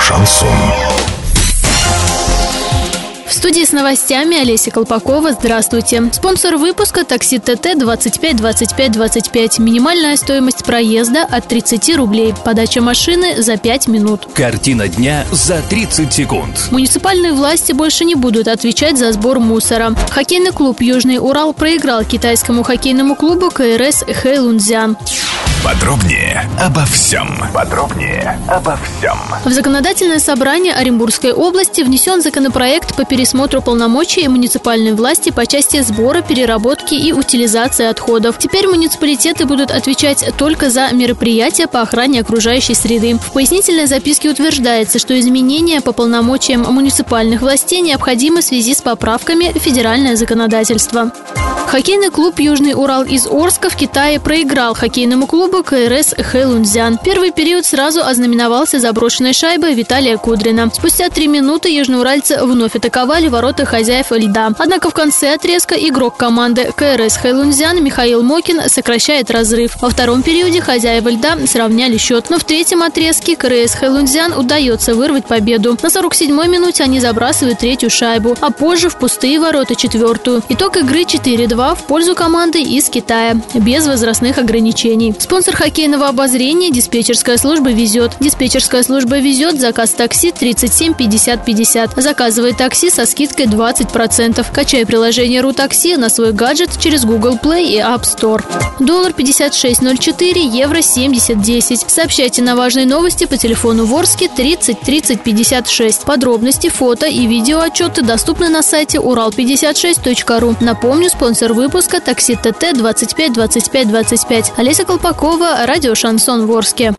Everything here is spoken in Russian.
Шансон. В студии с новостями Олеся Колпакова. Здравствуйте. Спонсор выпуска такси ТТ 25 25 25. Минимальная стоимость проезда от 30 рублей. Подача машины за 5 минут. Картина дня за 30 секунд. Муниципальные власти больше не будут отвечать за сбор мусора. Хоккейный клуб «Южный Урал» проиграл китайскому хоккейному клубу КРС «Хэйлунцзян». Подробнее обо всем. Подробнее обо всем. В законодательное собрание Оренбургской области внесен законопроект по пересмотру полномочий муниципальной власти по части сбора, переработки и утилизации отходов. Теперь муниципалитеты будут отвечать только за мероприятия по охране окружающей среды. В пояснительной записке утверждается, что изменения по полномочиям муниципальных властей необходимы в связи с поправками в федеральное законодательство. Хоккейный клуб «Южный Урал» из Орска в Китае проиграл хоккейному клубу КРС Хэлунцзян. Первый период сразу ознаменовался заброшенной шайбой Виталия Кудрина. Спустя три минуты южноуральцы вновь атаковали ворота хозяев льда. Однако в конце отрезка игрок команды КРС Хэлунцзян Михаил Мокин сокращает разрыв. Во втором периоде хозяева льда сравняли счет. Но в третьем отрезке КРС Хэлунцзян удается вырвать победу. На 47-й минуте они забрасывают третью шайбу, а позже в пустые ворота четвертую. Итог игры 4-2 2 в пользу команды из Китая, без возрастных ограничений. Спонсор хоккейного обозрения диспетчерская служба «Везет». Диспетчерская служба «Везет» заказ такси 37 50 50. Заказывай такси со скидкой 20%. Качай приложение «Рутакси» на свой гаджет через Google Play и App Store. Доллар 56.04, евро 70.10. Сообщайте на важные новости по телефону Ворске 30 30 56. Подробности, фото и видео отчеты доступны на сайте урал56.ру. Напомню, выпуска «Такси ТТ 25 25 25». Олеся Колпакова, радио «Шансон Ворске».